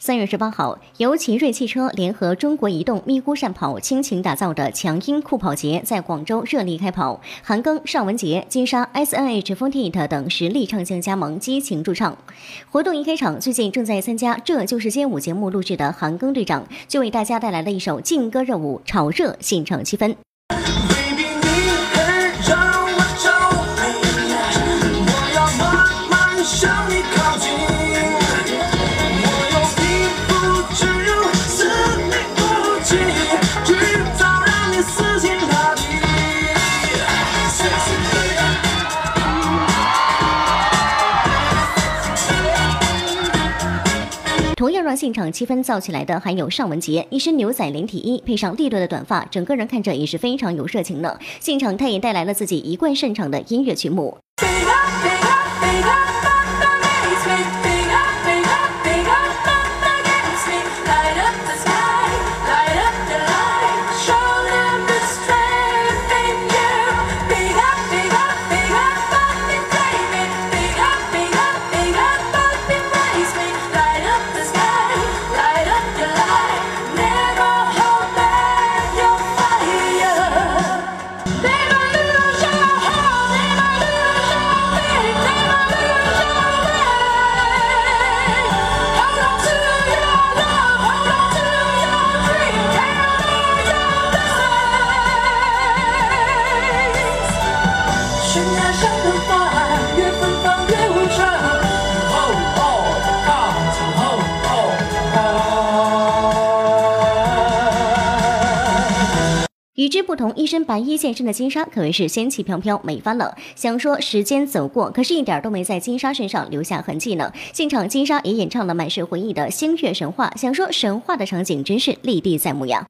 三月十八号，由奇瑞汽车联合中国移动咪咕善跑倾情打造的强音酷跑节在广州热力开跑，韩庚、尚雯婕、金莎、S.N.H.48 等实力唱将加盟，激情驻唱。活动一开场，最近正在参加《这就是街舞》节目录制的韩庚队长就为大家带来了一首劲歌热舞，炒热现场气氛。同样让现场气氛燥起来的还有尚雯婕，一身牛仔连体衣配上利落的短发，整个人看着也是非常有热情的。现场她也带来了自己一贯擅长的音乐曲目。与之不同，一身白衣现身的金莎可谓是仙气飘飘，美翻了。想说时间走过，可是一点都没在金莎身上留下痕迹呢。现场金莎也演唱了满是回忆的《星月神话》，想说神话的场景真是历历在目呀。